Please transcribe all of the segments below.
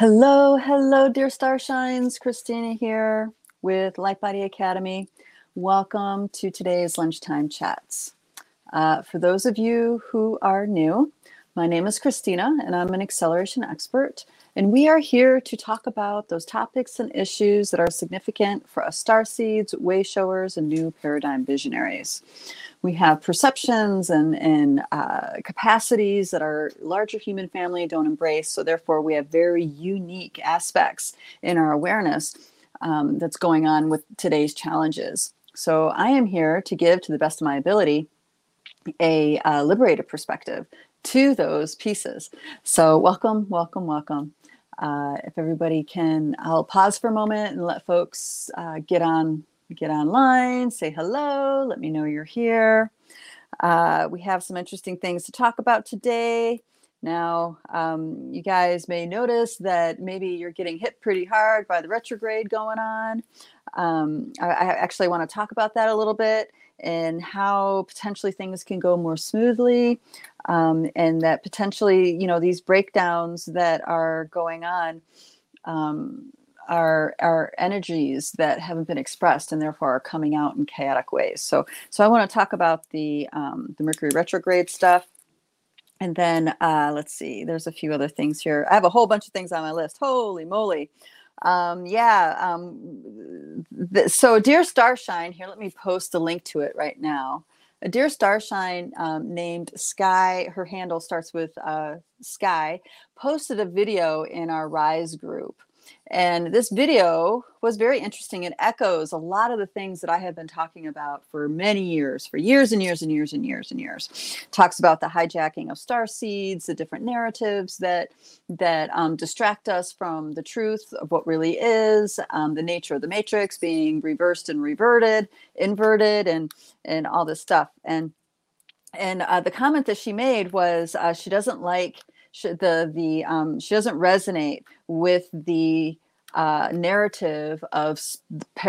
Hello, hello, dear starshines. Christina here with Light Body Academy. Welcome to today's lunchtime chats. Uh, for those of you who are new, my name is Christina and I'm an acceleration expert. And we are here to talk about those topics and issues that are significant for us star seeds, way showers, and new paradigm visionaries. We have perceptions and, and uh, capacities that our larger human family don't embrace. So, therefore, we have very unique aspects in our awareness um, that's going on with today's challenges. So, I am here to give, to the best of my ability, a uh, liberated perspective to those pieces. So, welcome, welcome, welcome. Uh, if everybody can, I'll pause for a moment and let folks uh, get on, get online, say hello, let me know you're here. Uh, we have some interesting things to talk about today. Now, um, you guys may notice that maybe you're getting hit pretty hard by the retrograde going on. Um, I, I actually want to talk about that a little bit and how potentially things can go more smoothly um, and that potentially you know these breakdowns that are going on are are energies that haven't been expressed and therefore are coming out in chaotic ways so so i want to talk about the um, the mercury retrograde stuff and then uh, let's see there's a few other things here i have a whole bunch of things on my list holy moly um, yeah. Um, th- so, Dear Starshine, here, let me post a link to it right now. A Dear Starshine um, named Sky, her handle starts with uh, Sky, posted a video in our Rise group. And this video was very interesting. It echoes a lot of the things that I have been talking about for many years, for years and years and years and years and years. Talks about the hijacking of star seeds, the different narratives that that um, distract us from the truth of what really is, um, the nature of the matrix being reversed and reverted, inverted, and and all this stuff. And and uh, the comment that she made was uh, she doesn't like she, the the um, she doesn't resonate with the uh, narrative of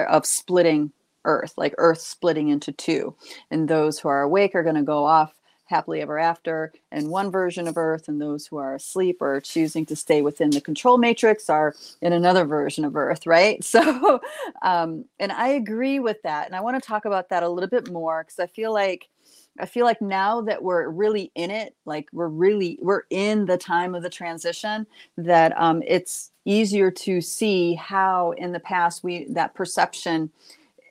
of splitting Earth, like Earth splitting into two, and those who are awake are going to go off happily ever after in one version of Earth, and those who are asleep or choosing to stay within the control matrix are in another version of Earth, right? So, um, and I agree with that, and I want to talk about that a little bit more because I feel like I feel like now that we're really in it, like we're really we're in the time of the transition, that um, it's easier to see how in the past we that perception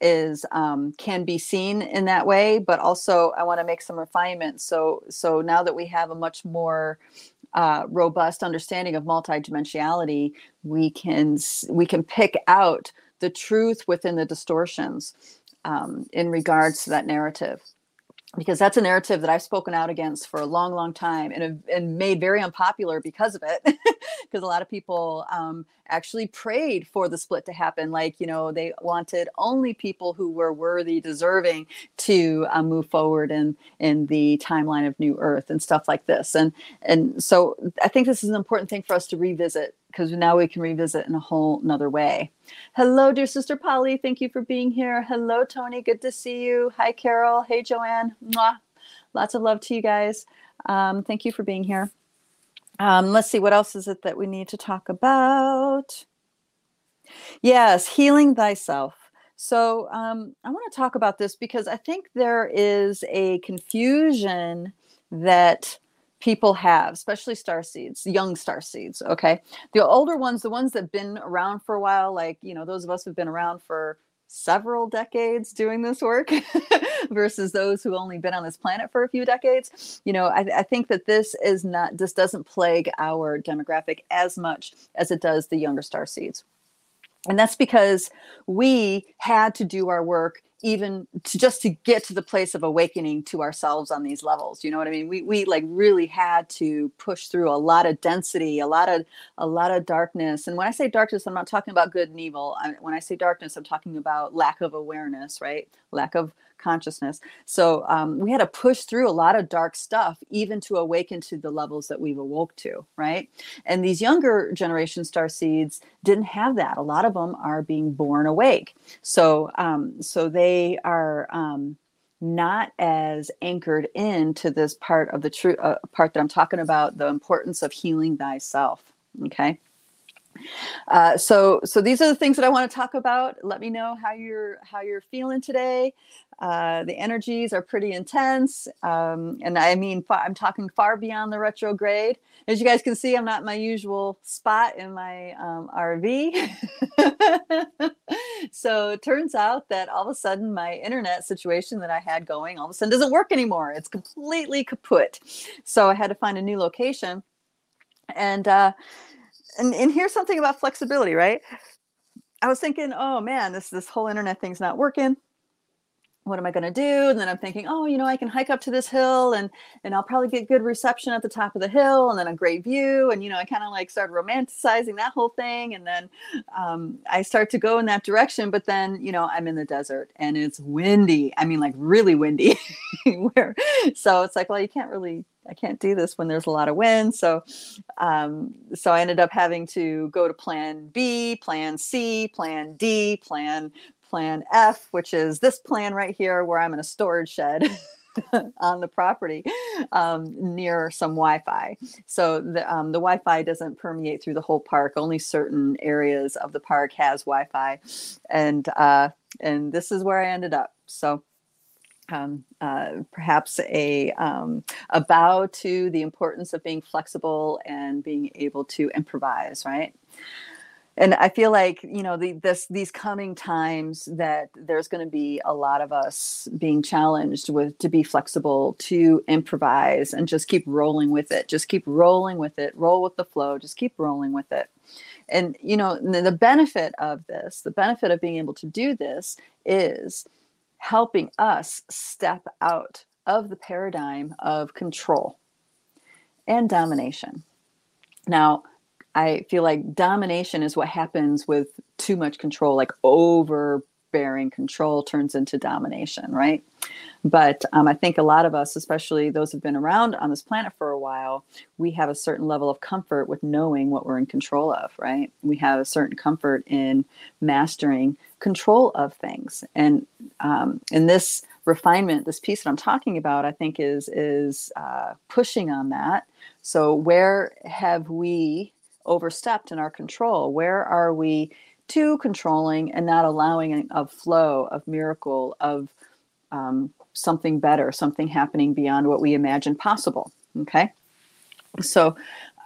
is um, can be seen in that way. But also, I want to make some refinements. So so now that we have a much more uh, robust understanding of multidimensionality, we can we can pick out the truth within the distortions um, in regards to that narrative because that's a narrative that I've spoken out against for a long, long time and, and made very unpopular because of it. Because a lot of people um, actually prayed for the split to happen. Like, you know, they wanted only people who were worthy, deserving to uh, move forward in, in the timeline of New Earth and stuff like this. And, and so I think this is an important thing for us to revisit because now we can revisit in a whole nother way. Hello, dear sister Polly. Thank you for being here. Hello, Tony. Good to see you. Hi, Carol. Hey, Joanne. Mwah. Lots of love to you guys. Um, thank you for being here. Um, let's see, what else is it that we need to talk about? Yes, healing thyself. So um, I want to talk about this because I think there is a confusion that people have, especially star seeds, young star seeds. Okay. The older ones, the ones that have been around for a while, like, you know, those of us who've been around for several decades doing this work versus those who only been on this planet for a few decades you know I, I, think that this is not this doesn't plague our demographic as much as it does the younger star seeds and that's because we had to do our work even to just to get to the place of awakening to ourselves on these levels you know what i mean? We we like really had to push through a lot of density a lot of a lot of darkness. And when i say darkness i'm not talking about good and evil. I, when i say darkness i'm talking about lack of awareness right? Lack of consciousness. So um, we had to push through a lot of dark stuff, even to awaken to the levels that we've awoke to, right? And these younger generation star seeds didn't have that. A lot of them are being born awake. So um, so they are. Um, not as anchored into this part of the true uh, part that I'm talking about the importance of healing thyself. Okay. Uh, so, so these are the things that I want to talk about. Let me know how you're how you're feeling today. Uh, the energies are pretty intense, um, and I mean, I'm talking far beyond the retrograde. As you guys can see, I'm not my usual spot in my um, RV. so it turns out that all of a sudden, my internet situation that I had going all of a sudden doesn't work anymore. It's completely kaput. So I had to find a new location, and. Uh, and and here's something about flexibility, right? I was thinking, oh man, this this whole internet thing's not working. What am I going to do? And then I'm thinking, oh, you know, I can hike up to this hill and and I'll probably get good reception at the top of the hill and then a great view. And you know, I kind of like started romanticizing that whole thing. And then um, I start to go in that direction. But then, you know, I'm in the desert and it's windy. I mean, like really windy. Where so it's like, well, you can't really I can't do this when there's a lot of wind. So, um, so I ended up having to go to Plan B, Plan C, Plan D, Plan Plan F, which is this plan right here, where I'm in a storage shed. on the property um, near some Wi-Fi. So the um, the Wi-Fi doesn't permeate through the whole park. Only certain areas of the park has Wi-Fi, and uh, and this is where I ended up. So um, uh, perhaps a, um, a bow to the importance of being flexible and being able to improvise, right? And I feel like you know the, this these coming times that there's going to be a lot of us being challenged with to be flexible, to improvise, and just keep rolling with it. Just keep rolling with it. Roll with the flow. Just keep rolling with it. And you know the benefit of this, the benefit of being able to do this is helping us step out of the paradigm of control and domination. Now, I feel like domination is what happens with too much control, like overbearing control turns into domination, right? But um, I think a lot of us, especially those who've been around on this planet for a while, we have a certain level of comfort with knowing what we're in control of, right? We have a certain comfort in mastering control of things. And um, in this refinement, this piece that I'm talking about, I think is is uh, pushing on that. So where have we overstepped in our control? Where are we too controlling and not allowing a flow of miracle of um, something better, something happening beyond what we imagine possible? Okay, so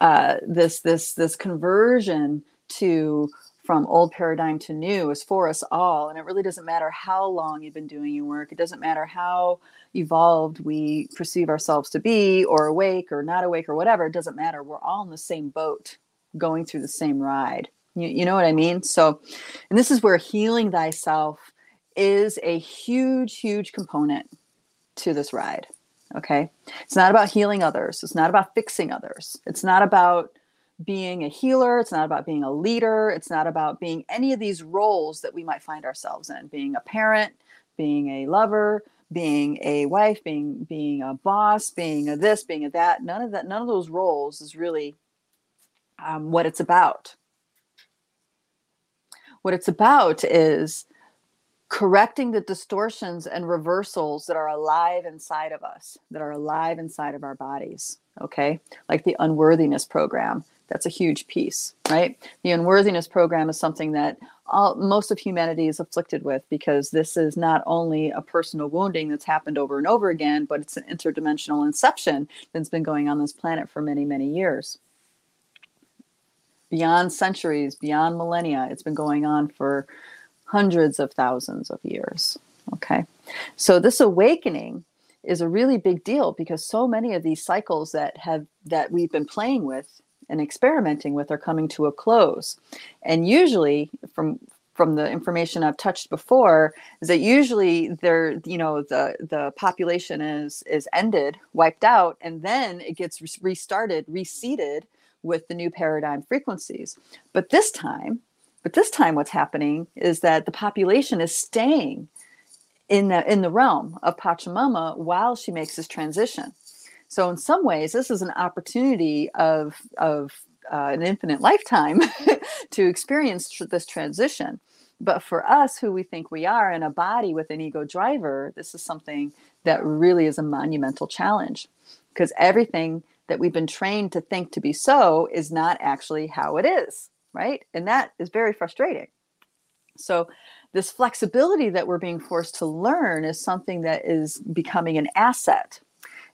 uh, this this this conversion to from old paradigm to new is for us all. And it really doesn't matter how long you've been doing your work. It doesn't matter how evolved we perceive ourselves to be, or awake or not awake, or whatever. It doesn't matter. We're all in the same boat going through the same ride. You, you know what I mean? So, and this is where healing thyself is a huge, huge component to this ride. Okay. It's not about healing others. It's not about fixing others. It's not about being a healer. It's not about being a leader. It's not about being any of these roles that we might find ourselves in being a parent, being a lover, being a wife, being being a boss, being a this, being a that. None of that, none of those roles is really um, what it's about. What it's about is correcting the distortions and reversals that are alive inside of us, that are alive inside of our bodies. Okay, like the unworthiness program that's a huge piece, right? The unworthiness program is something that all, most of humanity is afflicted with because this is not only a personal wounding that's happened over and over again, but it's an interdimensional inception that's been going on this planet for many, many years. Beyond centuries, beyond millennia, it's been going on for hundreds of thousands of years. Okay. So this awakening is a really big deal because so many of these cycles that have that we've been playing with and experimenting with are coming to a close. And usually from from the information I've touched before is that usually there you know the the population is is ended, wiped out and then it gets restarted, reseeded with the new paradigm frequencies. But this time, but this time what's happening is that the population is staying in the in the realm of Pachamama while she makes this transition. So in some ways, this is an opportunity of of uh, an infinite lifetime to experience tr- this transition. But for us, who we think we are in a body with an ego driver, this is something that really is a monumental challenge because everything that we've been trained to think to be so is not actually how it is. right? And that is very frustrating. So, this flexibility that we're being forced to learn is something that is becoming an asset.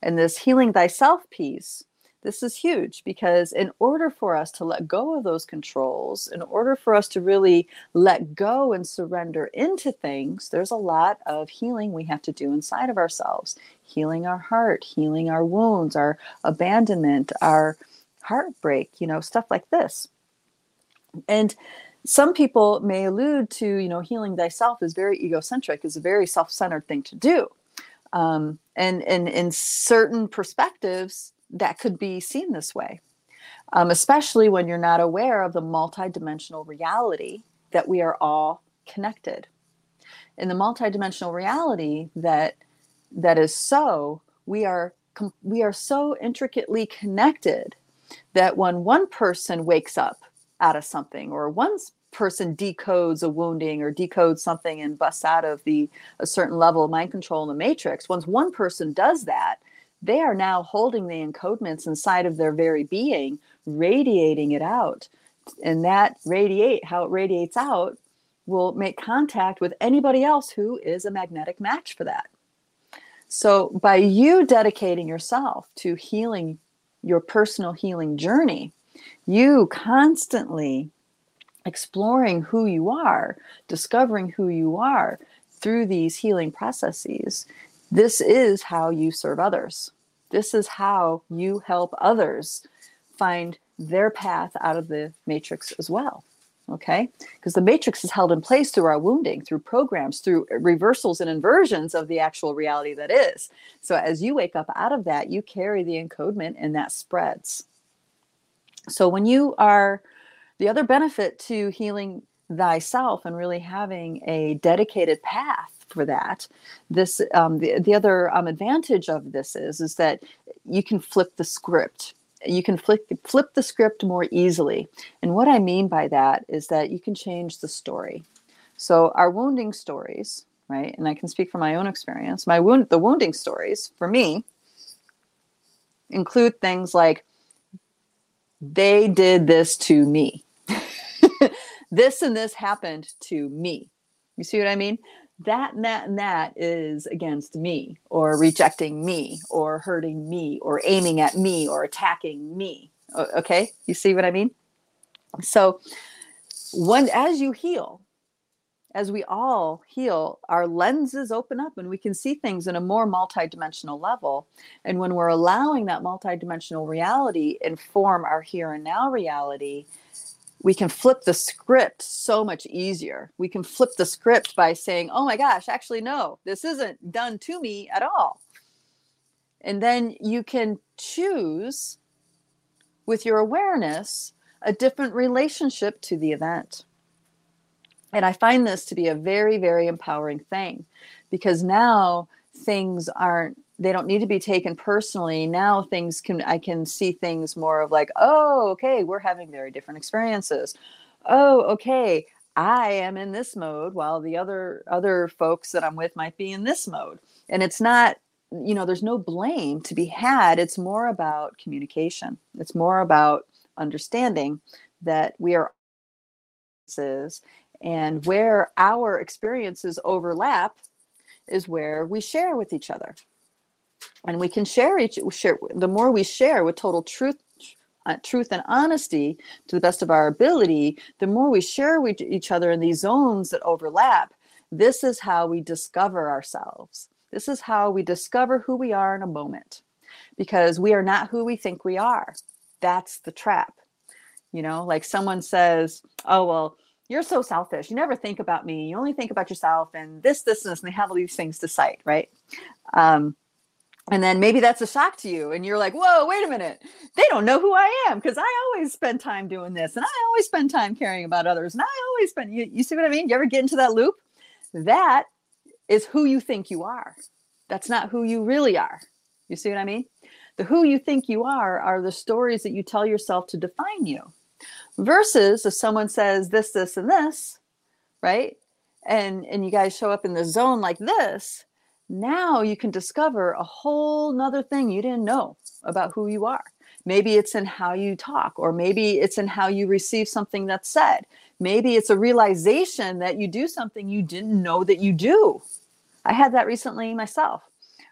And this healing thyself piece this is huge because, in order for us to let go of those controls, in order for us to really let go and surrender into things, there's a lot of healing we have to do inside of ourselves healing our heart, healing our wounds, our abandonment, our heartbreak, you know, stuff like this. And some people may allude to, you know, healing thyself is very egocentric, is a very self centered thing to do. Um, and, and in certain perspectives, that could be seen this way, um, especially when you're not aware of the multidimensional reality that we are all connected. In the multidimensional reality that that is so, we are we are so intricately connected that when one person wakes up out of something or one person decodes a wounding or decodes something and busts out of the a certain level of mind control in the matrix once one person does that they are now holding the encodements inside of their very being, radiating it out. And that radiate, how it radiates out, will make contact with anybody else who is a magnetic match for that. So, by you dedicating yourself to healing your personal healing journey, you constantly exploring who you are, discovering who you are through these healing processes, this is how you serve others. This is how you help others find their path out of the matrix as well. Okay? Because the matrix is held in place through our wounding, through programs, through reversals and inversions of the actual reality that is. So as you wake up out of that, you carry the encodement and that spreads. So when you are, the other benefit to healing thyself and really having a dedicated path for that. This um, the the other um, advantage of this is is that you can flip the script. You can flip flip the script more easily. And what I mean by that is that you can change the story. So our wounding stories, right? And I can speak from my own experience. My wound the wounding stories for me include things like they did this to me. this and this happened to me. You see what I mean? That and that and that is against me or rejecting me or hurting me or aiming at me or attacking me okay? You see what i mean? So when as you heal as we all heal our lenses open up and we can see things in a more multidimensional level. And when we're allowing that multidimensional reality inform our here and now reality we can flip the script so much easier. We can flip the script by saying, oh my gosh, actually, no, this isn't done to me at all. And then you can choose with your awareness a different relationship to the event. And I find this to be a very, very empowering thing because now things aren't they don't need to be taken personally. Now things can i can see things more of like oh okay we're having very different experiences. Oh okay i am in this mode while the other other folks that i'm with might be in this mode. And it's not you know there's no blame to be had. It's more about communication. It's more about understanding that we are and where our experiences overlap is where we share with each other and we can share each share the more we share with total truth uh, truth and honesty to the best of our ability the more we share with each other in these zones that overlap this is how we discover ourselves. This is how we discover who we are in a moment. Because we are not who we think we are. That's the trap. You know like someone says oh well you're so selfish. You never think about me. You only think about yourself and this this and this and they have all these things to cite right? Um, and then maybe that's a shock to you and you're like whoa wait a minute. They don't know who i am because i always spend time doing this and i always spend time caring about others and i always spend you, you see what i mean? You ever get into that loop? That is who you think you are. That's not who you really are. You see what i mean? The who you think you are are the stories that you tell yourself to define you versus if someone says this this and this right? And and you guys show up in the zone like this now you can discover a whole nother thing you didn't know about who you are Maybe it's in how you talk, or maybe it's in how you receive something that's said. Maybe it's a realization that you do something you didn't know that you do. I had that recently myself,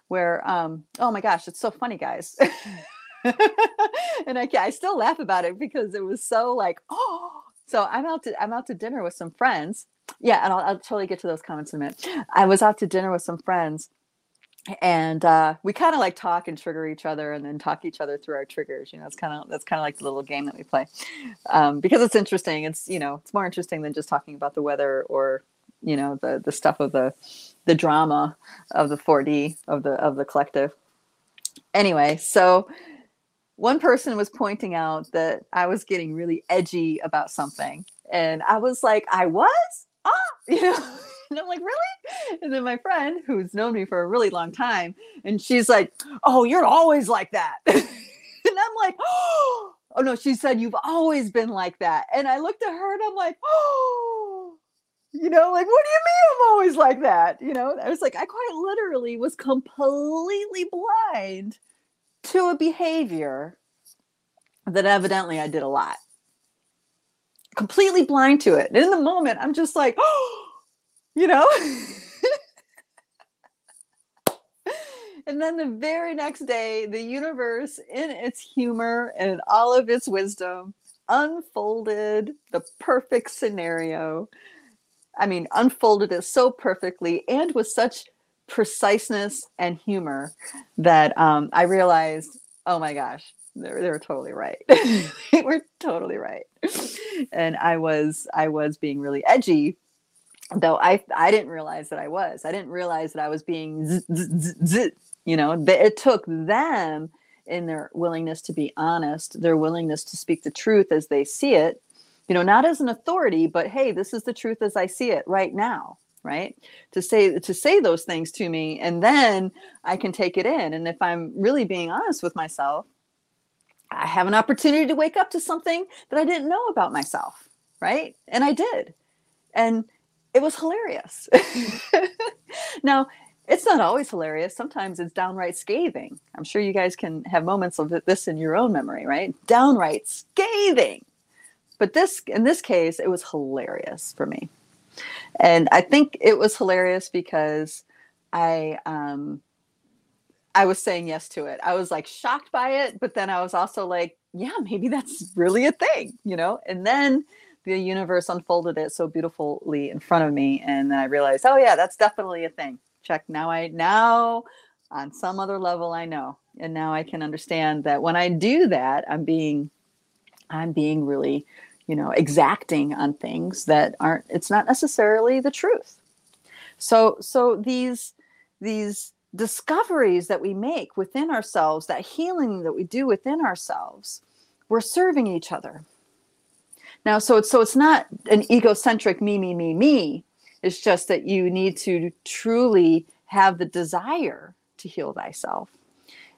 where, um, oh my gosh, it's so funny, guys. and I, I still laugh about it because it was so like, oh, so I'm out to I'm out to dinner with some friends. Yeah, and I'll, I'll totally get to those comments in a minute. I was out to dinner with some friends and uh, we kind of like talk and trigger each other and then talk each other through our triggers you know it's kind of that's kind of like the little game that we play um, because it's interesting it's you know it's more interesting than just talking about the weather or you know the the stuff of the the drama of the 4d of the of the collective anyway so one person was pointing out that i was getting really edgy about something and i was like i was ah you know and I'm like, really? And then my friend, who's known me for a really long time, and she's like, oh, you're always like that. and I'm like, oh, no, she said, you've always been like that. And I looked at her and I'm like, oh, you know, like, what do you mean I'm always like that? You know, I was like, I quite literally was completely blind to a behavior that evidently I did a lot. Completely blind to it. And in the moment, I'm just like, oh, you know? and then the very next day, the universe, in its humor and all of its wisdom, unfolded the perfect scenario. I mean, unfolded it so perfectly and with such preciseness and humor that um, I realized, oh my gosh, they were, they totally right. they were totally right. And I was I was being really edgy though I I didn't realize that I was. I didn't realize that I was being z- z- z- you know, it took them in their willingness to be honest, their willingness to speak the truth as they see it, you know, not as an authority, but hey, this is the truth as I see it right now, right? To say to say those things to me and then I can take it in and if I'm really being honest with myself, I have an opportunity to wake up to something that I didn't know about myself, right? And I did. And it was hilarious. now, it's not always hilarious. Sometimes it's downright scathing. I'm sure you guys can have moments of this in your own memory, right? Downright scathing. But this, in this case, it was hilarious for me. And I think it was hilarious because I, um, I was saying yes to it. I was like shocked by it, but then I was also like, yeah, maybe that's really a thing, you know? And then the universe unfolded it so beautifully in front of me and then i realized oh yeah that's definitely a thing check now i now on some other level i know and now i can understand that when i do that i'm being i'm being really you know exacting on things that aren't it's not necessarily the truth. So so these these discoveries that we make within ourselves that healing that we do within ourselves we're serving each other. Now, so it's so it's not an egocentric me, me, me, me. It's just that you need to truly have the desire to heal thyself,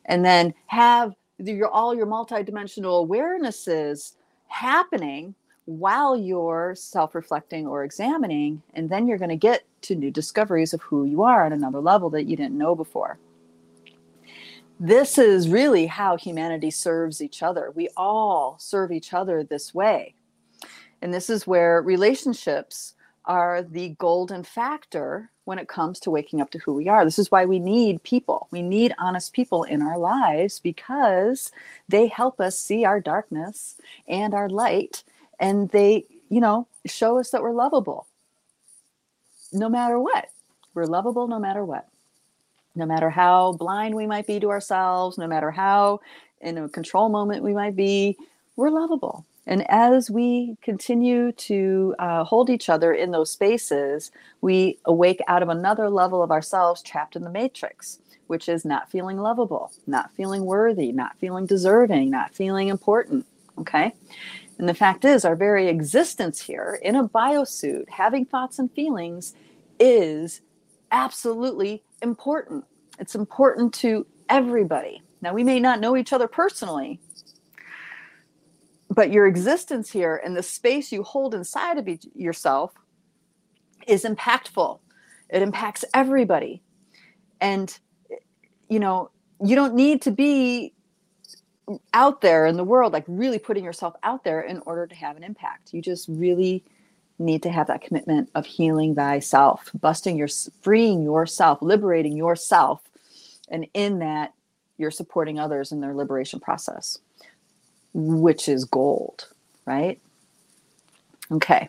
and then have your all your multidimensional awarenesses happening while you're self-reflecting or examining, and then you're going to get to new discoveries of who you are at another level that you didn't know before this is really how humanity serves each other. We all serve each other this way. And this is where relationships are the golden factor when it comes to waking up to who we are. This is why we need people. We need honest people in our lives because they help us see our darkness and our light and they, you know, show us that we're lovable no matter what. We're lovable no matter what. No matter how blind we might be to ourselves, no matter how in a control moment we might be, we're lovable. And as we continue to uh, hold each other in those spaces, we awake out of another level of ourselves trapped in the matrix, which is not feeling lovable, not feeling worthy, not feeling deserving, not feeling important. Okay. And the fact is, our very existence here in a biosuit, having thoughts and feelings, is absolutely important. It's important to everybody. Now, we may not know each other personally, but your existence here and the space you hold inside of yourself is impactful it impacts everybody and you know you don't need to be out there in the world, like really putting yourself out there in order to have an impact. You just really need to have that commitment of healing thyself, busting your, freeing yourself, liberating yourself. And in that, you're supporting others in their liberation process, which is gold, right? Okay.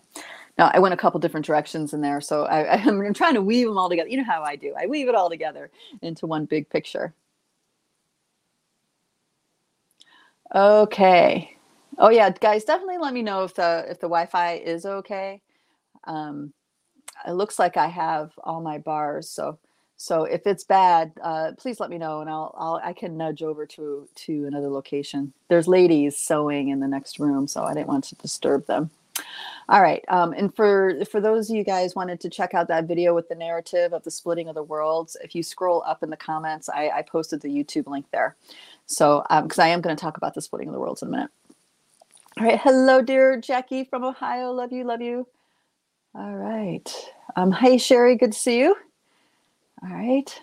Now I went a couple different directions in there, so I, I'm trying to weave them all together. You know how I do. I weave it all together into one big picture. Okay. Oh yeah, guys, definitely let me know if the if the Wi-Fi is okay. Um, it looks like I have all my bars, so so if it's bad, uh, please let me know, and I'll, I'll I can nudge over to to another location. There's ladies sewing in the next room, so I didn't want to disturb them. All right, um, and for for those of you guys wanted to check out that video with the narrative of the splitting of the worlds, if you scroll up in the comments, I, I posted the YouTube link there. So, because um, I am going to talk about the splitting of the worlds in a minute. All right. Hello, dear Jackie from Ohio. Love you. Love you. All right. Um, hey, Sherry. Good to see you. All right.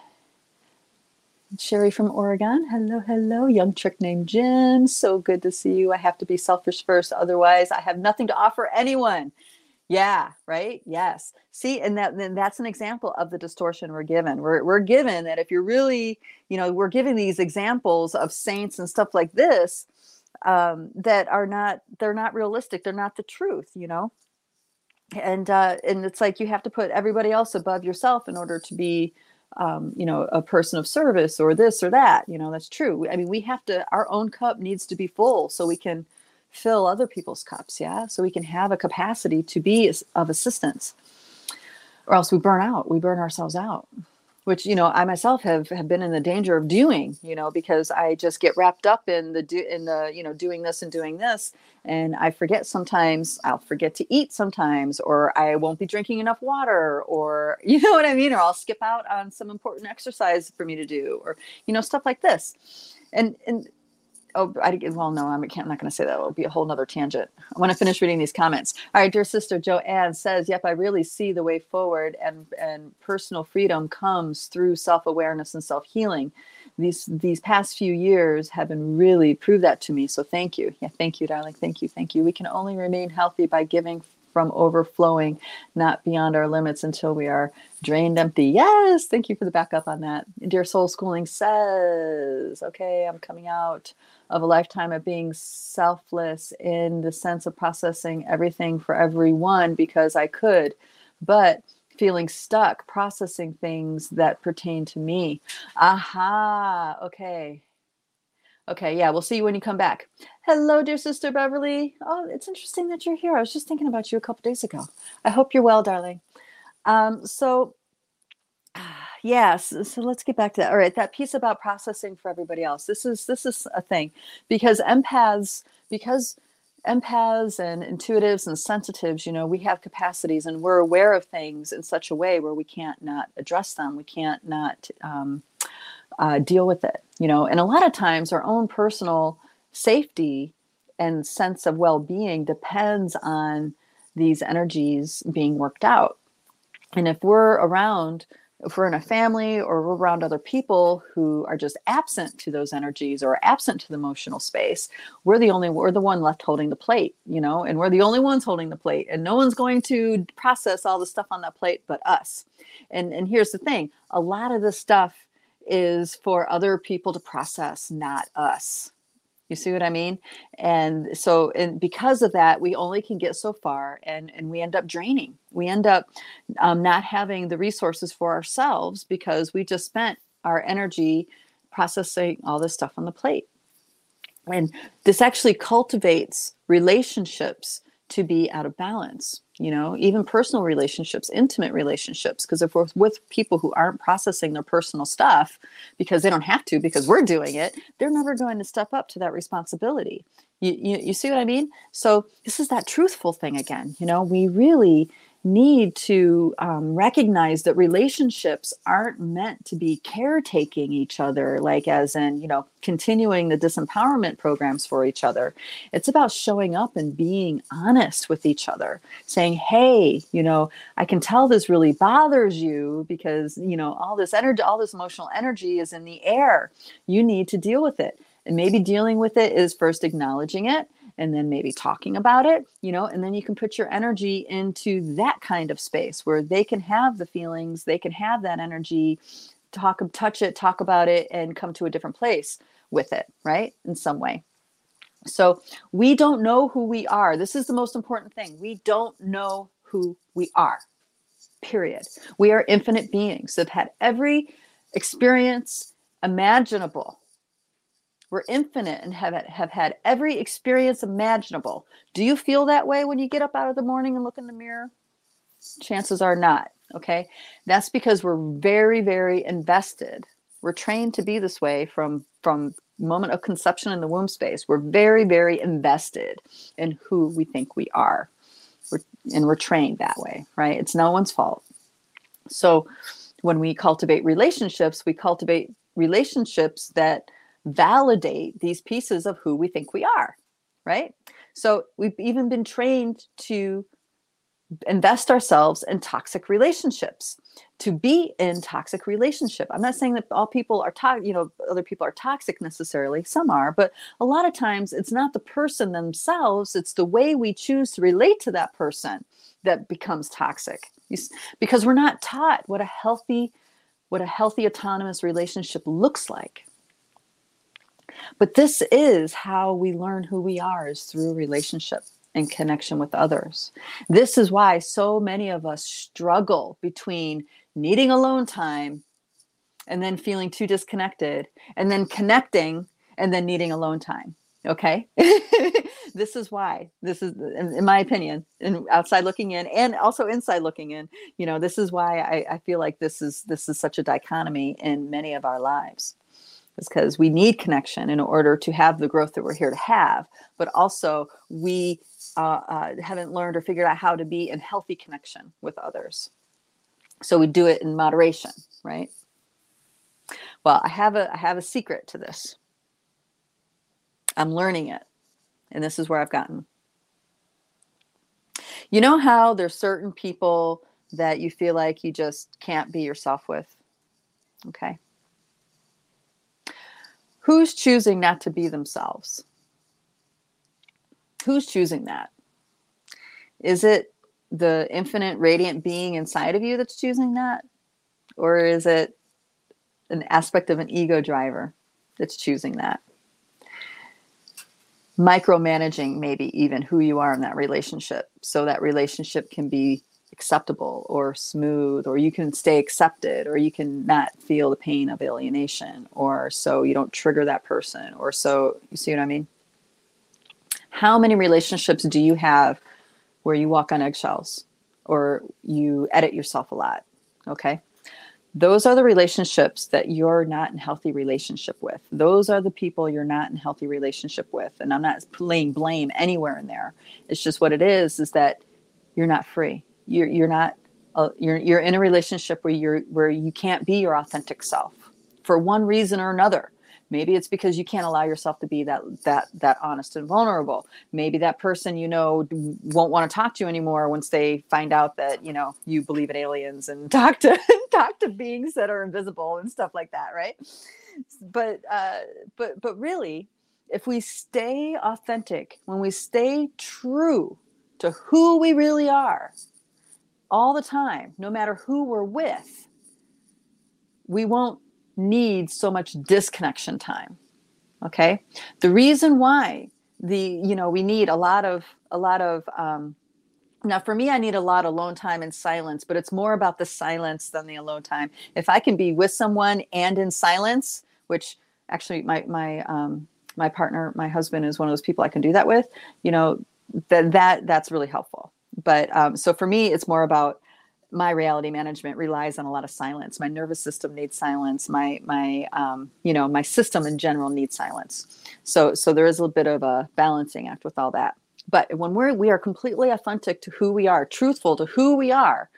Sherry from Oregon. Hello, hello. Young trick named Jim. So good to see you. I have to be selfish first. Otherwise, I have nothing to offer anyone. Yeah, right. Yes. See, and that then that's an example of the distortion we're given. We're we're given that if you're really, you know, we're giving these examples of saints and stuff like this um, that are not they're not realistic. They're not the truth. You know, and uh, and it's like you have to put everybody else above yourself in order to be um, you know a person of service or this or that you know that's true i mean we have to our own cup needs to be full so we can fill other people's cups yeah? So we can have a capacity to be of assistance. Or else we burn out we burn ourselves out. Which you know i myself have have been in the danger of doing you know because i just get wrapped up in the do in the you know doing this and doing this and i forget sometimes i'll forget to eat sometimes or i won't be drinking enough water or you know what i mean? Or i'll skip out on some important exercise for me to do or you know stuff like this. And and oh, I, well, no, I'm, I'm not going to say that. It'll be a whole nother tangent. I want to finish reading these comments. All right, dear sister Joanne says, "Yep, I really see the way forward, and and personal freedom comes through self awareness and self healing. These these past few years have been really proved that to me. So thank you. Yeah, thank you, darling. Thank you, thank you. We can only remain healthy by giving from overflowing, not beyond our limits until we are drained empty. Yes, thank you for the backup on that. Dear Soul Schooling says, okay, I'm coming out of a lifetime of being selfless in the sense of processing everything for everyone because I could, but feeling stuck processing things that pertain to me. Aha, okay. Okay, yeah, we'll see you when you come back. Hello, dear sister Beverly. Oh, it's interesting that you're here. I was just thinking about you a couple days ago. I hope you're well, darling. Um, so yes so let's get back to that. All right that piece about processing for everybody else. This is this is a thing. Because empaths because empaths and intuitives and sensitives you know we have capacities and we're aware of things in such a way where we can't not address them. We can't not um, uh, deal with it you know? And a lot of times our own personal safety and sense of well-being depends on these energies being worked out. And if we're around if we're in a family or we're around other people who are just absent to those energies or absent to the emotional space we're the only we're the one left holding the plate you know and we're the only ones holding the plate and no one's going to process all the stuff on that plate but us. And and here's the thing a lot of this stuff is for other people to process not us you see what I mean? And so, and because of that, we only can get so far, and and we end up draining. We end up um, not having the resources for ourselves because we just spent our energy processing all this stuff on the plate. And this actually cultivates relationships to be out of balance you know even personal relationships intimate relationships because if we're with people who aren't processing their personal stuff because they don't have to because we're doing it they're never going to step up to that responsibility. You, you, you see what i mean? So this is that truthful thing again you know? We really need to um, recognize that relationships aren't meant to be caretaking each other, like as in, you know, continuing the disempowerment programs for each other. It's about showing up and being honest with each other, saying, hey, you know, I can tell this really bothers you because, you know, all this energy, all this emotional energy is in the air. You need to deal with it And maybe dealing with it is first acknowledging it and then maybe talking about it, you know, and then you can put your energy into that kind of space where they can have the feelings, they can have that energy, talk, touch it, talk about it, and come to a different place with it, right? In some way. So we don't know who we are. This is the most important thing. We don't know who we are, period. We are infinite beings that have had every experience imaginable we're infinite and have, have had every experience imaginable. Do you feel that way when you get up out of the morning and look in the mirror? Chances are not. Okay. That's because we're very, very invested. We're trained to be this way from, from moment of conception in the womb space. We're very, very invested in who we think we are. We're, and we're trained that way, right? It's no one's fault. So when we cultivate relationships, we cultivate relationships that validate these pieces of who we think we are, right? So we've even been trained to invest ourselves in toxic relationships to be in toxic relationship. I'm not saying that all people are to- you know other people are toxic necessarily some are but a lot of times it's not the person themselves it's the way we choose to relate to that person that becomes toxic. Because we're not taught what a healthy what a healthy autonomous relationship looks like but this is how we learn who we are is through relationship and connection with others. This is why so many of us struggle between needing alone time and then feeling too disconnected and then connecting and then needing alone time. Okay. this is why this is in, my opinion and outside looking in and also inside looking in you know this is why I, I feel like this is this is such a dichotomy in many of our lives is because we need connection in order to have the growth that we're here to have but also we uh, uh, haven't learned or figured out how to be in healthy connection with others. So we do it in moderation right? Well i have a i have a secret to this. I'm learning it and this is where i've gotten. You know how there's certain people that you feel like you just can't be yourself with? Okay Who's choosing not to be themselves? Who's choosing that? Is it the infinite radiant being inside of you that's choosing that? Or is it an aspect of an ego driver that's choosing that? Micromanaging, maybe even who you are in that relationship, so that relationship can be acceptable or smooth or you can stay accepted or you can not feel the pain of alienation or so you don't trigger that person or so you see what i mean? How many relationships do you have where you walk on eggshells or you edit yourself a lot okay? Those are the relationships that you're not in healthy relationship with. Those are the people you're not in healthy relationship with and i'm not laying blame anywhere in there. It's just what it is is that you're not free you're you're not uh, you're you're in a relationship where you're where you can't be your authentic self for one reason or another. Maybe it's because you can't allow yourself to be that that that honest and vulnerable. Maybe that person you know won't want to talk to you anymore once they find out that you know you believe in aliens and talk to talk to beings that are invisible and stuff like that right? But uh but but really if we stay authentic when we stay true to who we really are all the time, no matter who we're with, we won't need so much disconnection time. Okay. The reason why the, you know, we need a lot of, a lot of, um, now for me, I need a lot of alone time and silence, but it's more about the silence than the alone time. If I can be with someone and in silence, which actually my, my, um, my partner, my husband is one of those people I can do that with, you know, that, that, that's really helpful but um, so for me it's more about my reality management relies on a lot of silence. My nervous system needs silence. My my um, you know my system in general needs silence. So so there is a bit of a balancing act with all that. But when we're we are completely authentic to who we are truthful to who we are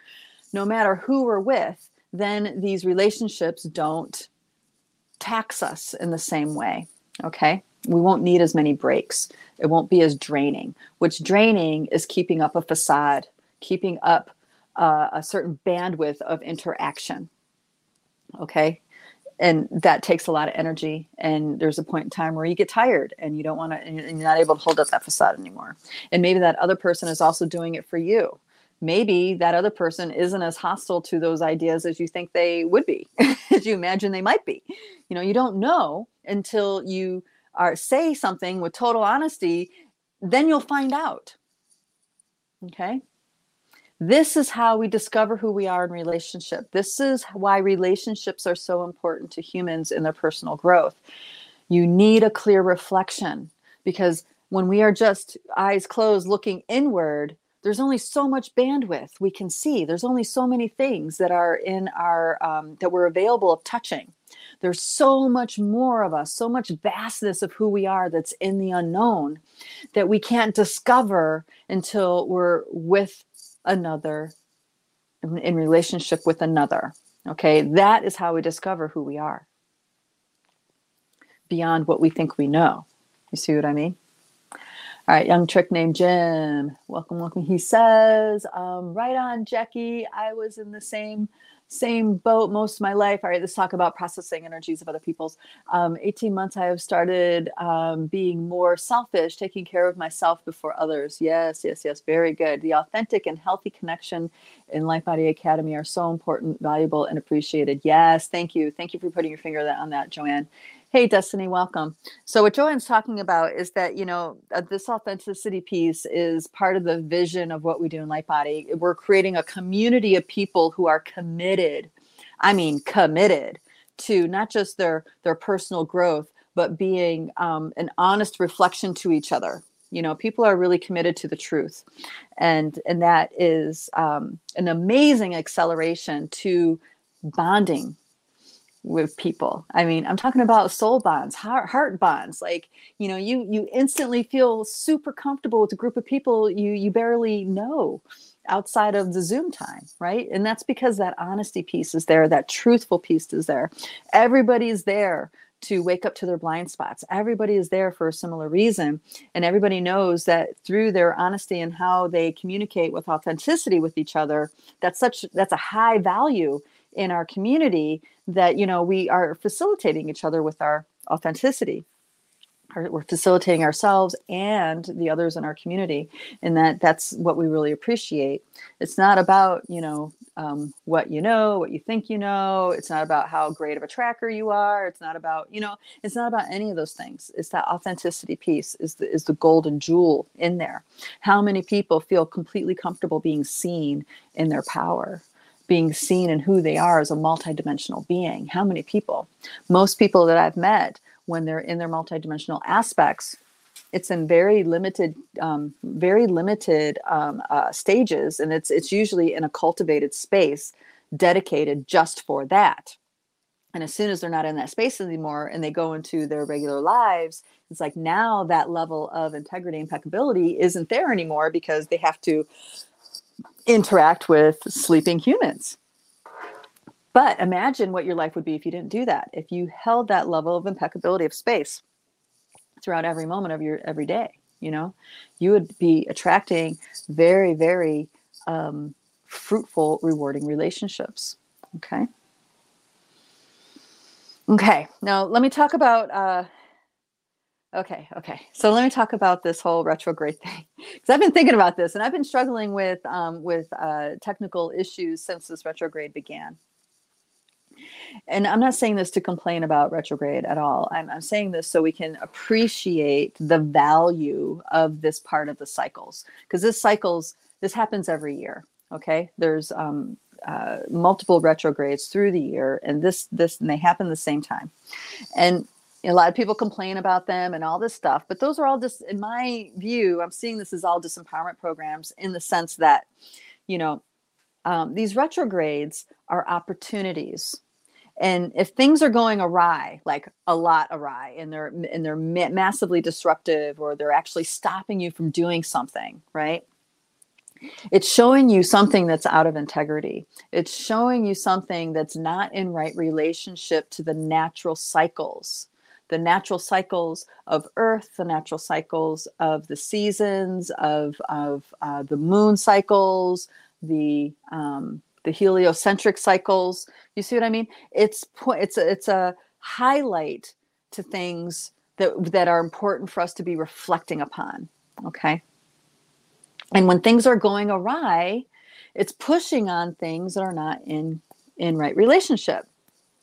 no matter who we're with then these relationships don't tax us in the same way okay? We won't need as many breaks. It won't be as draining, which draining is keeping up a facade, keeping up uh, a certain bandwidth of interaction. Okay. and that takes a lot of energy and there's a point in time where you get tired and you don't want to and you're not able to hold up that facade anymore and maybe that other person is also doing it for you maybe that other person isn't as hostile to those ideas as you think they would be as you imagine they might be you know you don't know until you are say something with total honesty then you'll find out okay this is how we discover who we are in relationship. This is why relationships are so important to humans in their personal growth. You need a clear reflection because when we are just eyes closed looking inward, there's only so much bandwidth we can see. There's only so many things that are in our um, that we're available of touching. There's so much more of us, so much vastness of who we are that's in the unknown that we can't discover until we're with another in relationship with another. Okay, that is how we discover who we are beyond what we think we know. You see what I mean? All right, young trick named Jim. Welcome, welcome. He says, um, right on, Jackie. I was in the same same boat most of my life. All right, let's talk about processing energies of other people's. Um, 18 months, I have started um, being more selfish, taking care of myself before others. Yes, yes, yes, very good. The authentic and healthy connection in Light Body Academy are so important, valuable, and appreciated. Yes, thank you. Thank you for putting your finger on that, Joanne. Hey, Destiny, welcome. So, what Joanne's talking about is that, you know, uh, this authenticity piece is part of the vision of what we do in Light Body. We're creating a community of people who are committed, I mean, committed to not just their, their personal growth, but being um, an honest reflection to each other. You know, people are really committed to the truth. And, and that is um, an amazing acceleration to bonding with people. I mean, I'm talking about soul bonds, heart, heart bonds. Like, you know, you you instantly feel super comfortable with a group of people you you barely know outside of the Zoom time, right? And that's because that honesty piece is there, that truthful piece is there. Everybody's there to wake up to their blind spots. Everybody is there for a similar reason. And everybody knows that through their honesty and how they communicate with authenticity with each other, that's such that's a high value in our community that you know we are facilitating each other with our authenticity we're facilitating ourselves and the others in our community and that that's what we really appreciate. It's not about you know um, what you know what you think you know. It's not about how great of a tracker you are. It's not about you know it's not about any of those things. It's that authenticity piece is the is the golden jewel in there. How many people feel completely comfortable being seen in their power being seen and who they are as a multidimensional being. How many people? Most people that I've met, when they're in their multidimensional aspects, it's in very limited, um, very limited um, uh, stages, and it's it's usually in a cultivated space dedicated just for that. And as soon as they're not in that space anymore, and they go into their regular lives, it's like now that level of integrity, and impeccability isn't there anymore because they have to interact with sleeping humans. But imagine what your life would be if you didn't do that. If you held that level of impeccability of space throughout every moment of your every day, you know, you would be attracting very, very um, fruitful, rewarding relationships. Okay. Okay. Now let me talk about uh, Okay, okay. So let me talk about this whole retrograde thing because I've been thinking about this and I've been struggling with um, with uh, technical issues since this retrograde began. And I'm not saying this to complain about retrograde at all. I'm, I'm saying this so we can appreciate the value of this part of the cycles because this cycles this happens every year. Okay, there's um, uh, multiple retrogrades through the year, and this this and they happen the same time, and a lot of people complain about them and all this stuff but those are all just in my view i'm seeing this as all disempowerment programs in the sense that you know um, these retrogrades are opportunities. And if things are going awry like a lot awry and they're and they're massively disruptive or they're actually stopping you from doing something right? It's showing you something that's out of integrity. It's showing you something that's not in right relationship to the natural cycles the natural cycles of Earth, the natural cycles of the seasons, of, of uh, the moon cycles, the um, the heliocentric cycles. You see what I mean? It's it's a, it's a highlight to things that that are important for us to be reflecting upon. Okay. And when things are going awry, it's pushing on things that are not in in right relationship,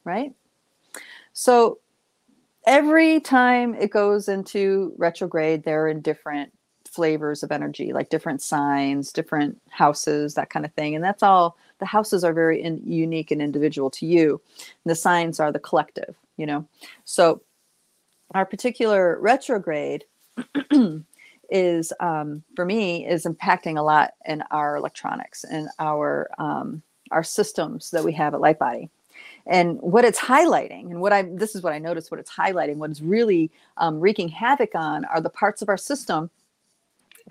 right? So every time it goes into retrograde, they're in different flavors of energy, like different signs, different houses, that kind of thing. And that's all. The houses are very in, unique and individual to you. And the signs are the collective, you know. So our particular retrograde is um, for me is impacting a lot in our electronics and our um, our systems that we have at Lightbody. And what it's highlighting, and what I this is what I noticed, what it's highlighting, what is really um, wreaking havoc on are the parts of our system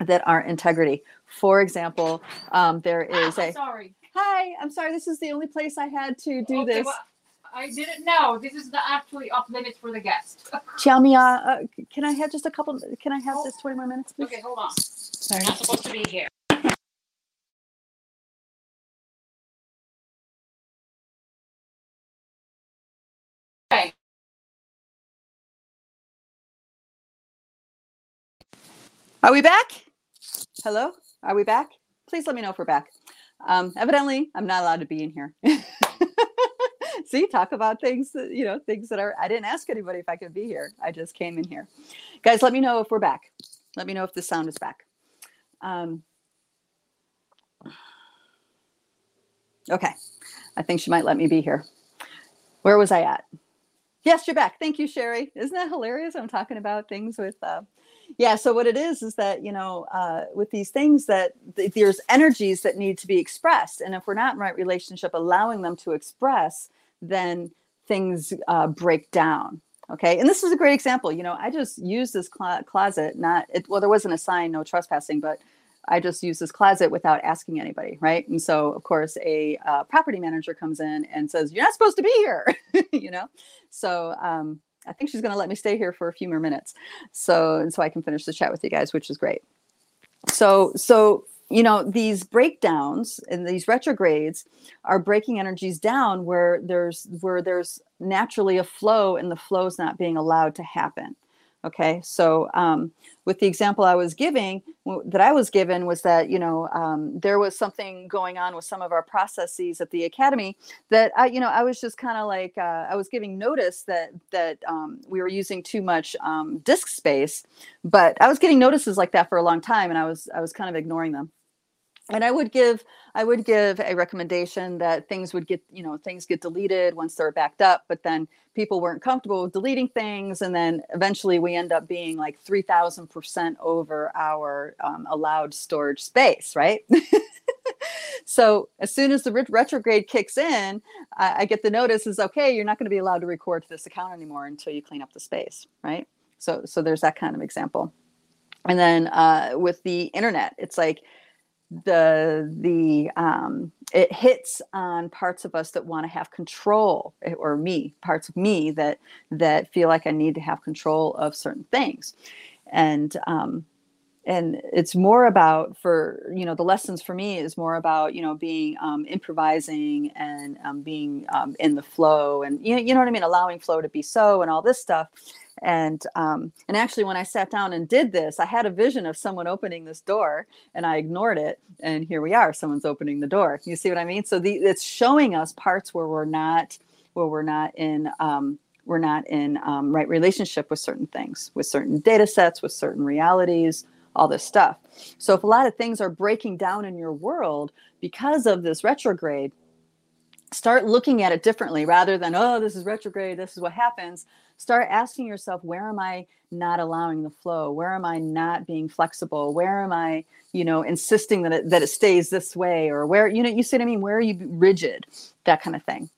that aren't integrity. For example, um, there ah, ah, a sorry. Hi, I'm sorry. This is the only place I had to do okay, this. Well, I didn't know. This is the actually off limits for the guest. Xiaomia, uh, can I have just a couple? Can I have oh. just 20 more minutes, please? Okay, hold on. Sorry. Not supposed to be here. Are we back? Hello? Are we back? Please let me know if we're back. Um, evidently, I'm not allowed to be in here. see talk about things you know things that are i didn't ask anybody if i could be here i just came in here guys let me know if we're back let me know if the sound is back um, okay i think she might let me be here where was i at yes you're back thank you sherry isn't that hilarious i'm talking about things with uh, yeah so what it is is that you know uh, with these things that th- there's energies that need to be expressed and if we're not in right relationship allowing them to express then things uh, break down. Okay. And this is a great example. You know, I just used this cl- closet, not, it, well, there wasn't a sign, no trespassing, but I just used this closet without asking anybody. Right. And so, of course, a uh, property manager comes in and says, You're not supposed to be here. you know? So, um, I think she's going to let me stay here for a few more minutes. So, and so I can finish the chat with you guys, which is great. So, so you know these breakdowns and these retrogrades are breaking energies down where there's where there's naturally a flow and the flow is not being allowed to happen okay so um, with the example i was giving that i was given was that you know um, there was something going on with some of our processes at the academy that i you know i was just kind of like uh, i was giving notice that that um, we were using too much um, disk space but i was getting notices like that for a long time and i was i was kind of ignoring them. And i would give i would give a recommendation that things would get you know things get deleted once they're backed up but then people weren't comfortable with deleting things and then eventually we end up being like 3000% over our um, allowed storage space right? So as soon as the retrograde kicks in I, I get the notice is okay you're not going to be allowed to record to this account anymore until you clean up the space right? So so there's that kind of example. And then uh, with the internet it's like the the um, it hits on parts of us that want to have control eh, or me parts of me that that feel like i need to have control of certain things. And um, and it's more about for you know the lessons for me is more about you know being um, improvising and um, being um, in the flow and you you know what i mean? Allowing flow to be so and all this stuff and um, and actually when i sat down and did this i had a vision of someone opening this door and i ignored it and here we are someone's opening the door. You see what i mean? So the, it's showing us parts where we're not where we're not in um, we're not in um, right relationship with certain things with certain data sets with certain realities all this stuff. So if a lot of things are breaking down in your world because of this retrograde start looking at it differently rather than oh this is retrograde this is what happens start asking yourself where am i not allowing the flow? Where am i not being flexible? Where am i you know insisting that it, that it stays this way? Or where you know you see what i mean? Where are you rigid? That kind of thing.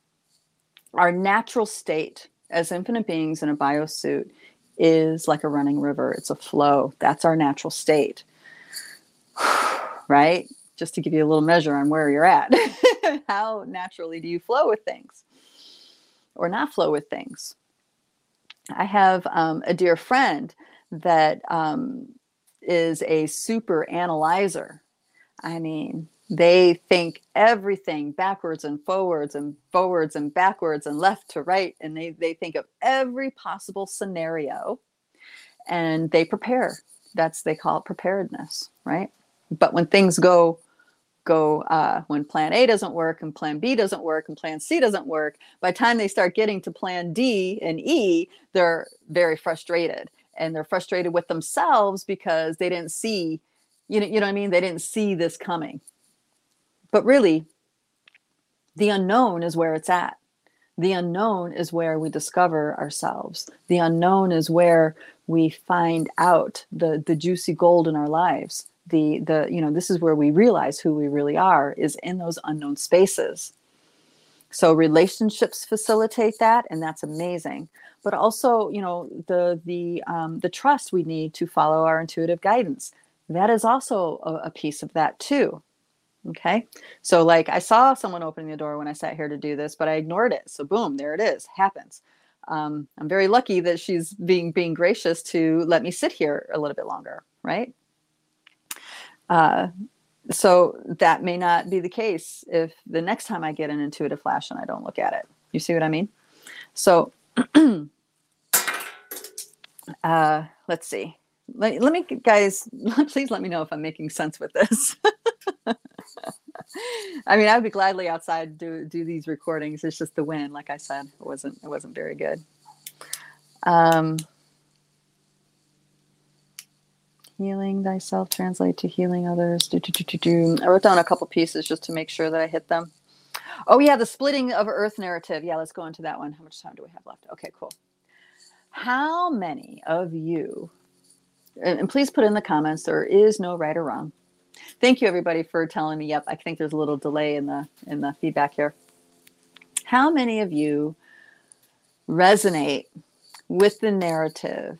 Our natural state as infinite beings in a biosuit is like a running river. It's a flow. That's our natural state. Right? Just to give you a little measure on where you're at. How naturally do you flow with things? Or not flow with things I have um, a dear friend that um, is a super analyzer. I mean, They think everything backwards and forwards and forwards and backwards and left to right. And they, they think of every possible scenario and they prepare. That's, they call it preparedness, right? But when things go go uh, when plan A doesn't work and plan B doesn't work and plan C doesn't work, by the time they start getting to plan D and E, they're very frustrated. And they're frustrated with themselves because they didn't see, you know, you know what I mean? They didn't see this coming. But really, the unknown is where it's at. The unknown is where we discover ourselves. The unknown is where we find out the, the juicy gold in our lives the the you know this is where we realize who we really are is in those unknown spaces. So relationships facilitate that and that's amazing. But also you know the the um, the trust we need to follow our intuitive guidance. That is also a, a piece of that too okay? So like i saw someone opening the door when i sat here to do this but i ignored it. So boom there it is happens. Um, i'm very lucky that she's being being gracious to let me sit here a little bit longer right uh, so that may not be the case if the next time I get an intuitive flash and I don't look at it. You see what I mean? So uh, let's see. Let, let me, guys, please let me know if I'm making sense with this. I mean, I'd be gladly outside do do these recordings. It's just the wind, like I said, it wasn't it wasn't very good. Um, healing thyself translate to healing others do, do, do, do, i wrote down a couple pieces just to make sure that i hit them. Oh yeah the splitting of earth narrative. Yeah let's go into that one. How much time do we have left? Okay cool. How many of you and, and please put in the comments there is no right or wrong. Thank you everybody for telling me. Yep i think there's a little delay in the in the feedback here. How many of you resonate with the narrative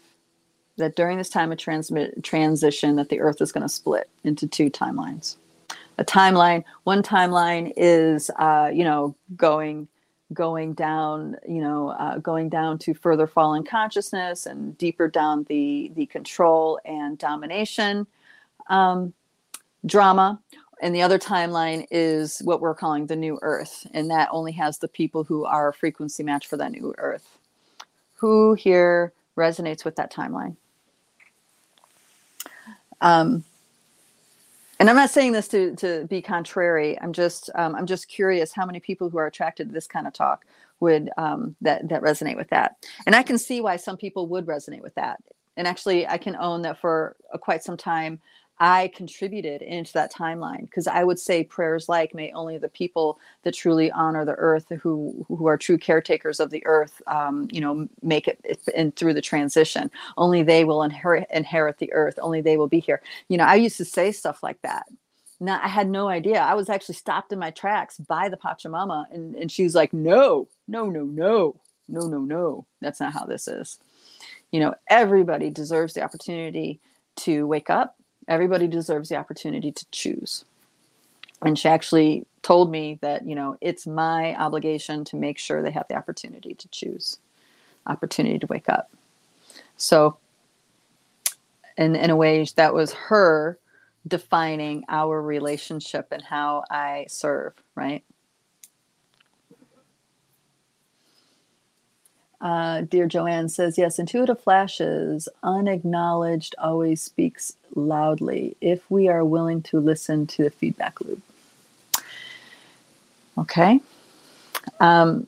that during this time of transmit, transition that the earth is going to split into two timelines. A timeline one timeline is uh, you know going going down you know uh, going down to further fallen consciousness and deeper down the the control and domination um, drama. And the other timeline is what we're calling the new earth and that only has the people who are a frequency match for that new earth. Who here resonates with that timeline um, and I'm not saying this to to be contrary. I'm just um, I'm just curious how many people who are attracted to this kind of talk would um, that that resonate with that. And I can see why some people would resonate with that. And actually, I can own that for quite some time. I contributed into that timeline because I would say prayers like may only the people that truly honor the earth, who who are true caretakers of the earth, um, you know, make it and through the transition. Only they will inherit inherit the earth. Only they will be here. You know, I used to say stuff like that. Now I had no idea. I was actually stopped in my tracks by the Pachamama, and and she was like, "No, no, no, no, no, no, no. That's not how this is." You know, everybody deserves the opportunity to wake up everybody deserves the opportunity to choose. And she actually told me that you know it's my obligation to make sure they have the opportunity to choose opportunity to wake up. So in, in a way that was her defining our relationship and how i serve right Uh, dear Joanne says, yes, intuitive flashes, unacknowledged, always speaks loudly if we are willing to listen to the feedback loop. Okay. Um,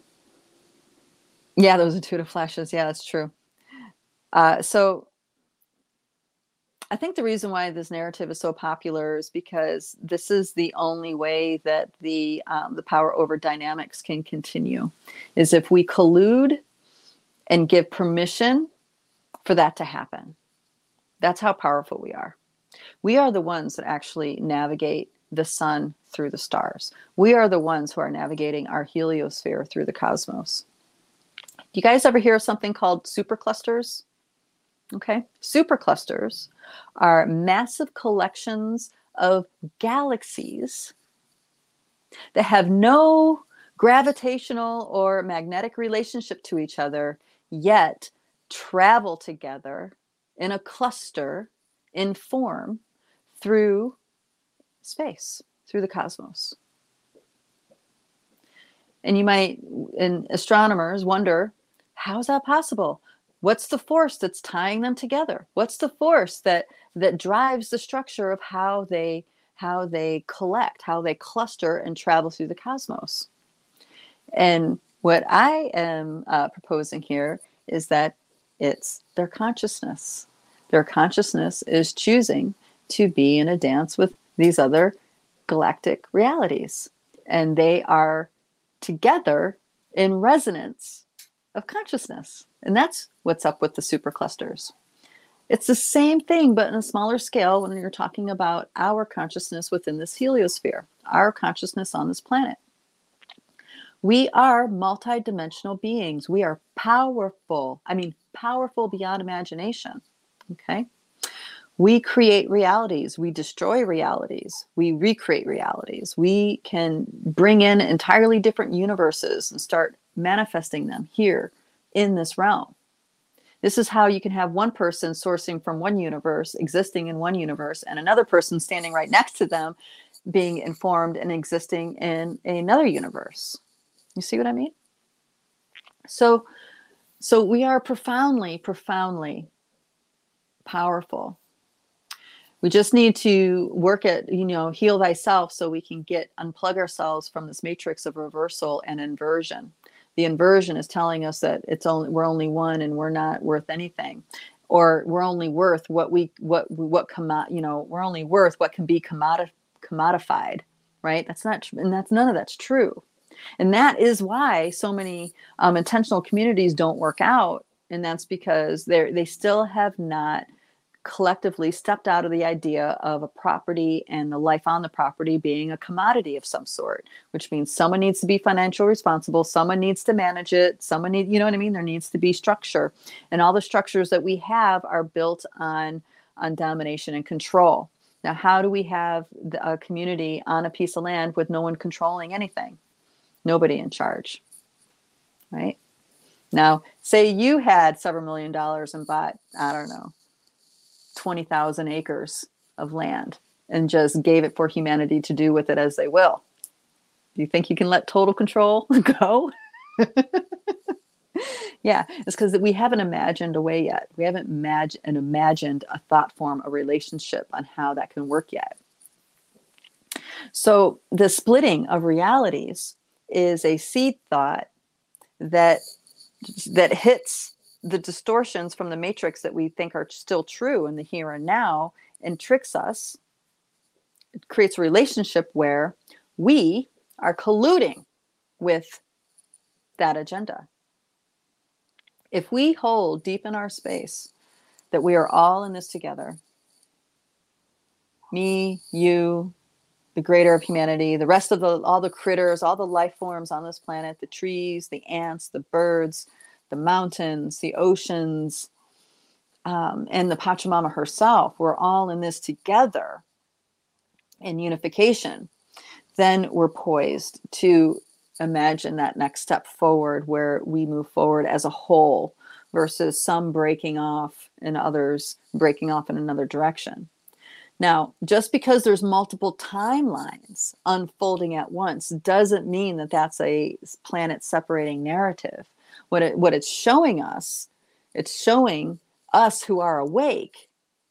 yeah, those intuitive flashes. Yeah, that's true. Uh, so I think the reason why this narrative is so popular is because this is the only way that the um, the power over dynamics can continue. Is if we collude and give permission for that to happen. That's how powerful we are. We are the ones that actually navigate the sun through the stars. We are the ones who are navigating our heliosphere through the cosmos. Do you guys ever hear something called superclusters? Okay, superclusters are massive collections of galaxies that have no gravitational or magnetic relationship to each other yet travel together in a cluster in form through space, through the cosmos. And you might, and astronomers wonder, how is that possible? What's the force that's tying them together? What's the force that that drives the structure of how they how they collect, how they cluster and travel through the cosmos? And what I am uh, proposing here is that it's their consciousness. Their consciousness is choosing to be in a dance with these other galactic realities. And they are together in resonance of consciousness. And that's what's up with the superclusters. It's the same thing, but in a smaller scale when you're talking about our consciousness within this heliosphere, our consciousness on this planet. We are multidimensional beings. We are powerful. I mean, powerful beyond imagination. Okay. We create realities. We destroy realities. We recreate realities. We can bring in entirely different universes and start manifesting them here in this realm. This is how you can have one person sourcing from one universe, existing in one universe, and another person standing right next to them being informed and existing in another universe. You see what I mean? So so we are profoundly profoundly powerful. We just need to work at, you know, heal thyself so we can get unplug ourselves from this matrix of reversal and inversion the inversion is telling us that it's only we're only one and we're not worth anything or we're only worth what we what what come you know we're only worth what can be commodi- commodified right that's not and that's none of that's true and that is why so many um, intentional communities don't work out and that's because they they still have not collectively stepped out of the idea of a property and the life on the property being a commodity of some sort, which means someone needs to be financially responsible, someone needs to manage it, someone need, you know what I mean? There needs to be structure. And all the structures that we have are built on on domination and control. Now, how do we have a community on a piece of land with no one controlling anything? Nobody in charge. Right? Now, say you had several million dollars and bought, I don't know, 20,000 acres of land and just gave it for humanity to do with it as they will. Do you think you can let total control go? yeah, it's because we haven't imagined a way yet. We haven't imag- imagined a thought form, a relationship on how that can work yet. So the splitting of realities is a seed thought that that hits the distortions from the matrix that we think are still true in the here and now and tricks us. It creates a relationship where we are colluding with that agenda. If we hold deep in our space that we are all in this together me you the greater of humanity the rest of the all the critters all the life forms on this planet the trees the ants the birds the mountains, the oceans, um, and the Pachamama herself, we're all in this together in unification, then we're poised to imagine that next step forward where we move forward as a whole versus some breaking off and others breaking off in another direction. Now, just because there's multiple timelines unfolding at once doesn't mean that that's a planet separating narrative. What it what it's showing us it's showing us who are awake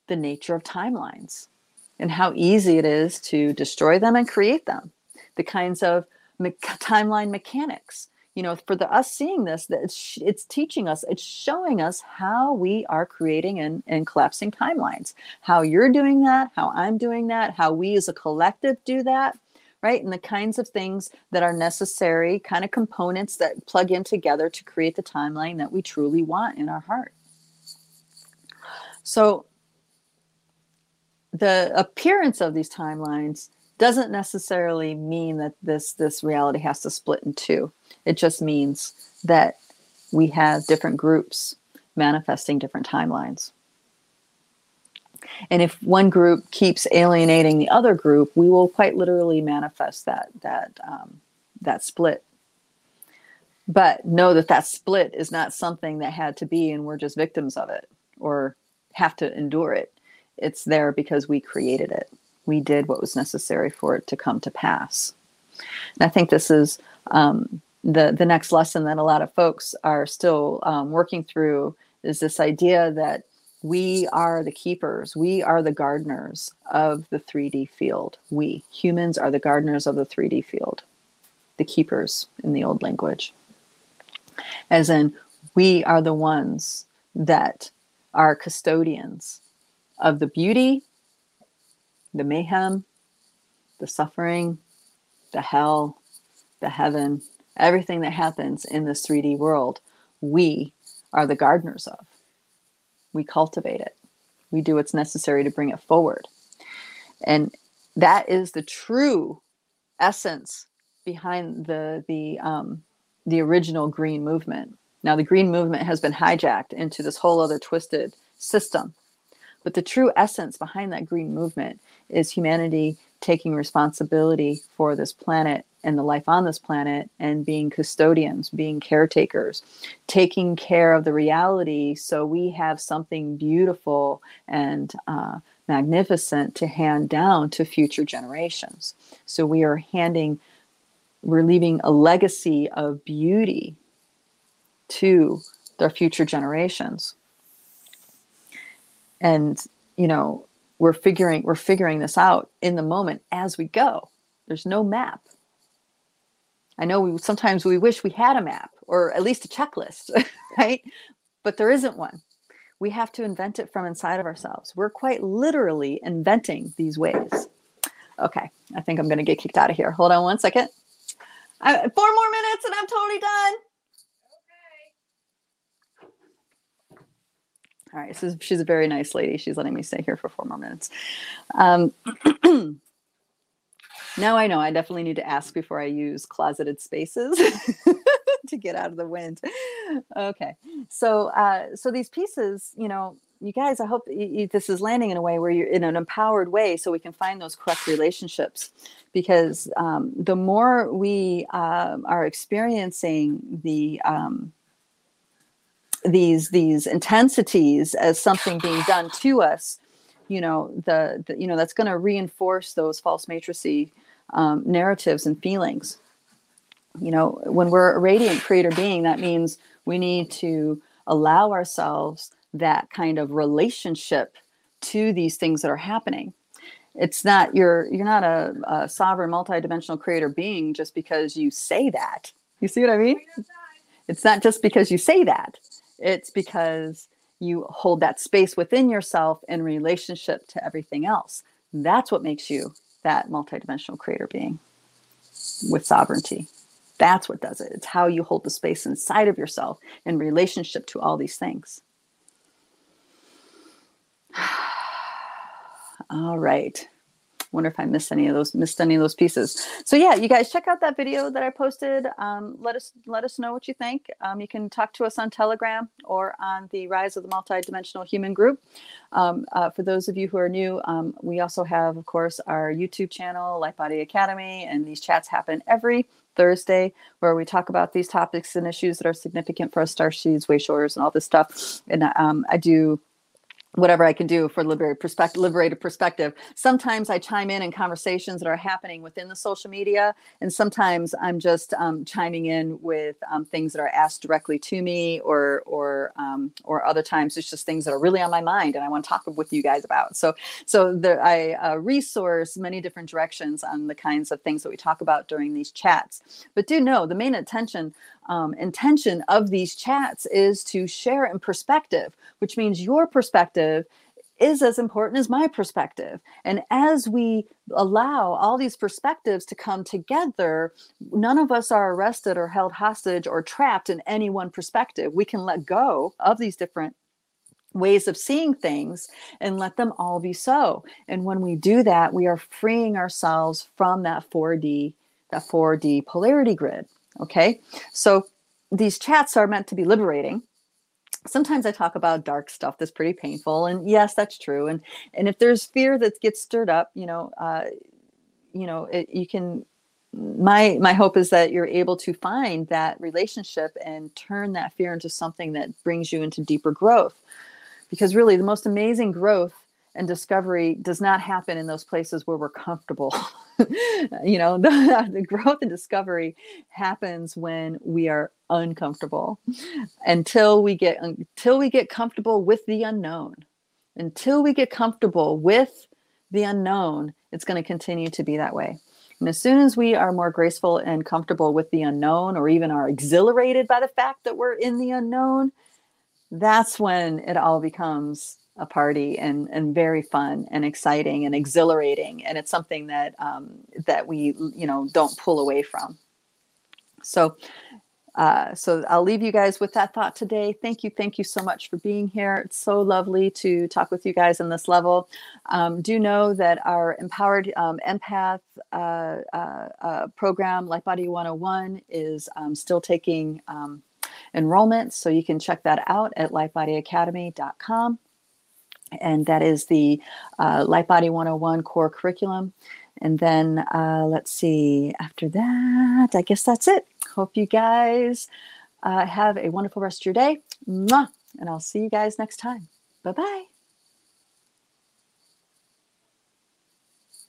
the nature of timelines and how easy it is to destroy them and create them. The kinds of me- timeline mechanics you know for the us seeing this that it's, it's teaching us it's showing us how we are creating and, and collapsing timelines how you're doing that how i'm doing that how we as a collective do that right? And the kinds of things that are necessary, kind of components that plug in together to create the timeline that we truly want in our heart. So, the appearance of these timelines doesn't necessarily mean that this this reality has to split in two. It just means that we have different groups manifesting different timelines. And if one group keeps alienating the other group, we will quite literally manifest that that um, that split. But know that that split is not something that had to be, and we're just victims of it or have to endure it. It's there because we created it. we did what was necessary for it to come to pass. And I think this is um, the the next lesson that a lot of folks are still um, working through is this idea that we are the keepers, we are the gardeners of the 3D field. We humans are the gardeners of the 3D field, the keepers in the old language. As in, we are the ones that are custodians of the beauty, the mayhem, the suffering, the hell, the heaven, everything that happens in this 3D world, we are the gardeners of. We cultivate it. We do what's necessary to bring it forward. And that is the true essence behind the the um, the original green movement. Now the green movement has been hijacked into this whole other twisted system. But the true essence behind that green movement is humanity taking responsibility for this planet and the life on this planet and being custodians, being caretakers, taking care of the reality so we have something beautiful and uh, magnificent to hand down to future generations. So we are handing, we're leaving a legacy of beauty to their future generations. And, you know, we're figuring we're figuring this out in the moment as we go. There's no map I know we sometimes we wish we had a map or at least a checklist, right? But there isn't one. We have to invent it from inside of ourselves. We're quite literally inventing these ways. Okay, I think I'm going to get kicked out of here. Hold on one second. I, four more minutes and I'm totally done. All right, so she's a very nice lady. She's letting me stay here for four more minutes. Um, Now I know I definitely need to ask before I use closeted spaces to get out of the wind. Okay, so uh, so these pieces, you know, you guys, I hope you, this is landing in a way where you're in an empowered way, so we can find those correct relationships. Because um, the more we uh, are experiencing the um, these these intensities as something being done to us, you know, the, the you know that's going to reinforce those false matrices um, narratives and feelings. You know, when we're a radiant creator being, that means we need to allow ourselves that kind of relationship to these things that are happening. It's not you're you're not a, a sovereign multidimensional creator being just because you say that. You see what I mean? It's not just because you say that. It's because you hold that space within yourself in relationship to everything else. That's what makes you that multidimensional creator being with sovereignty. That's what does it. It's how you hold the space inside of yourself in relationship to all these things. all right wonder if I missed any of those missed any of those pieces. So yeah, you guys check out that video that I posted. Um, let us let us know what you think. Um, you can talk to us on Telegram or on the Rise of the Multidimensional Human group. Um, uh, for those of you who are new, um, we also have, of course, our YouTube channel, Light Body Academy, and these chats happen every Thursday, where we talk about these topics and issues that are significant for us, star seeds, way and all this stuff. And um, I do whatever I can do for liberated perspective, liberated perspective. Sometimes I chime in in conversations that are happening within the social media, and sometimes I'm just um, chiming in with um, things that are asked directly to me, or or um, or other times it's just things that are really on my mind and I want to talk with you guys about. So so there, I uh, resource many different directions on the kinds of things that we talk about during these chats. But do know the main attention um, intention of these chats is to share in perspective, which means your perspective is as important as my perspective. And as we allow all these perspectives to come together, none of us are arrested or held hostage or trapped in any one perspective. We can let go of these different ways of seeing things and let them all be so. And when we do that, we are freeing ourselves from that 4D, that 4D polarity grid. Okay. So these chats are meant to be liberating. Sometimes I talk about dark stuff that's pretty painful. And yes, that's true. And and if there's fear that gets stirred up, you know, uh, you know, it, you can my my hope is that you're able to find that relationship and turn that fear into something that brings you into deeper growth because really the most amazing growth and discovery does not happen in those places where we're comfortable. you know, the, the, growth and discovery happens when we are uncomfortable. Until we get until we get comfortable with the unknown. Until we get comfortable with the unknown, it's going to continue to be that way. And as soon as we are more graceful and comfortable with the unknown, or even are exhilarated by the fact that we're in the unknown, that's when it all becomes a party and and very fun and exciting and exhilarating and it's something that um, that we you know don't pull away from so uh, so I'll leave you guys with that thought today. Thank you, thank you so much for being here. It's so lovely to talk with you guys on this level. Um, do know that our empowered um, empath uh, uh, uh program, Light Body 101, is um, still taking um, enrollment, so you can check that out at lightbodyacademy.com and that is the uh, Light Body 101 core curriculum. And then uh, let's see, after that, I guess that's it. Hope you guys uh, have a wonderful rest of your day. Mwah! And I'll see you guys next time. Bye bye.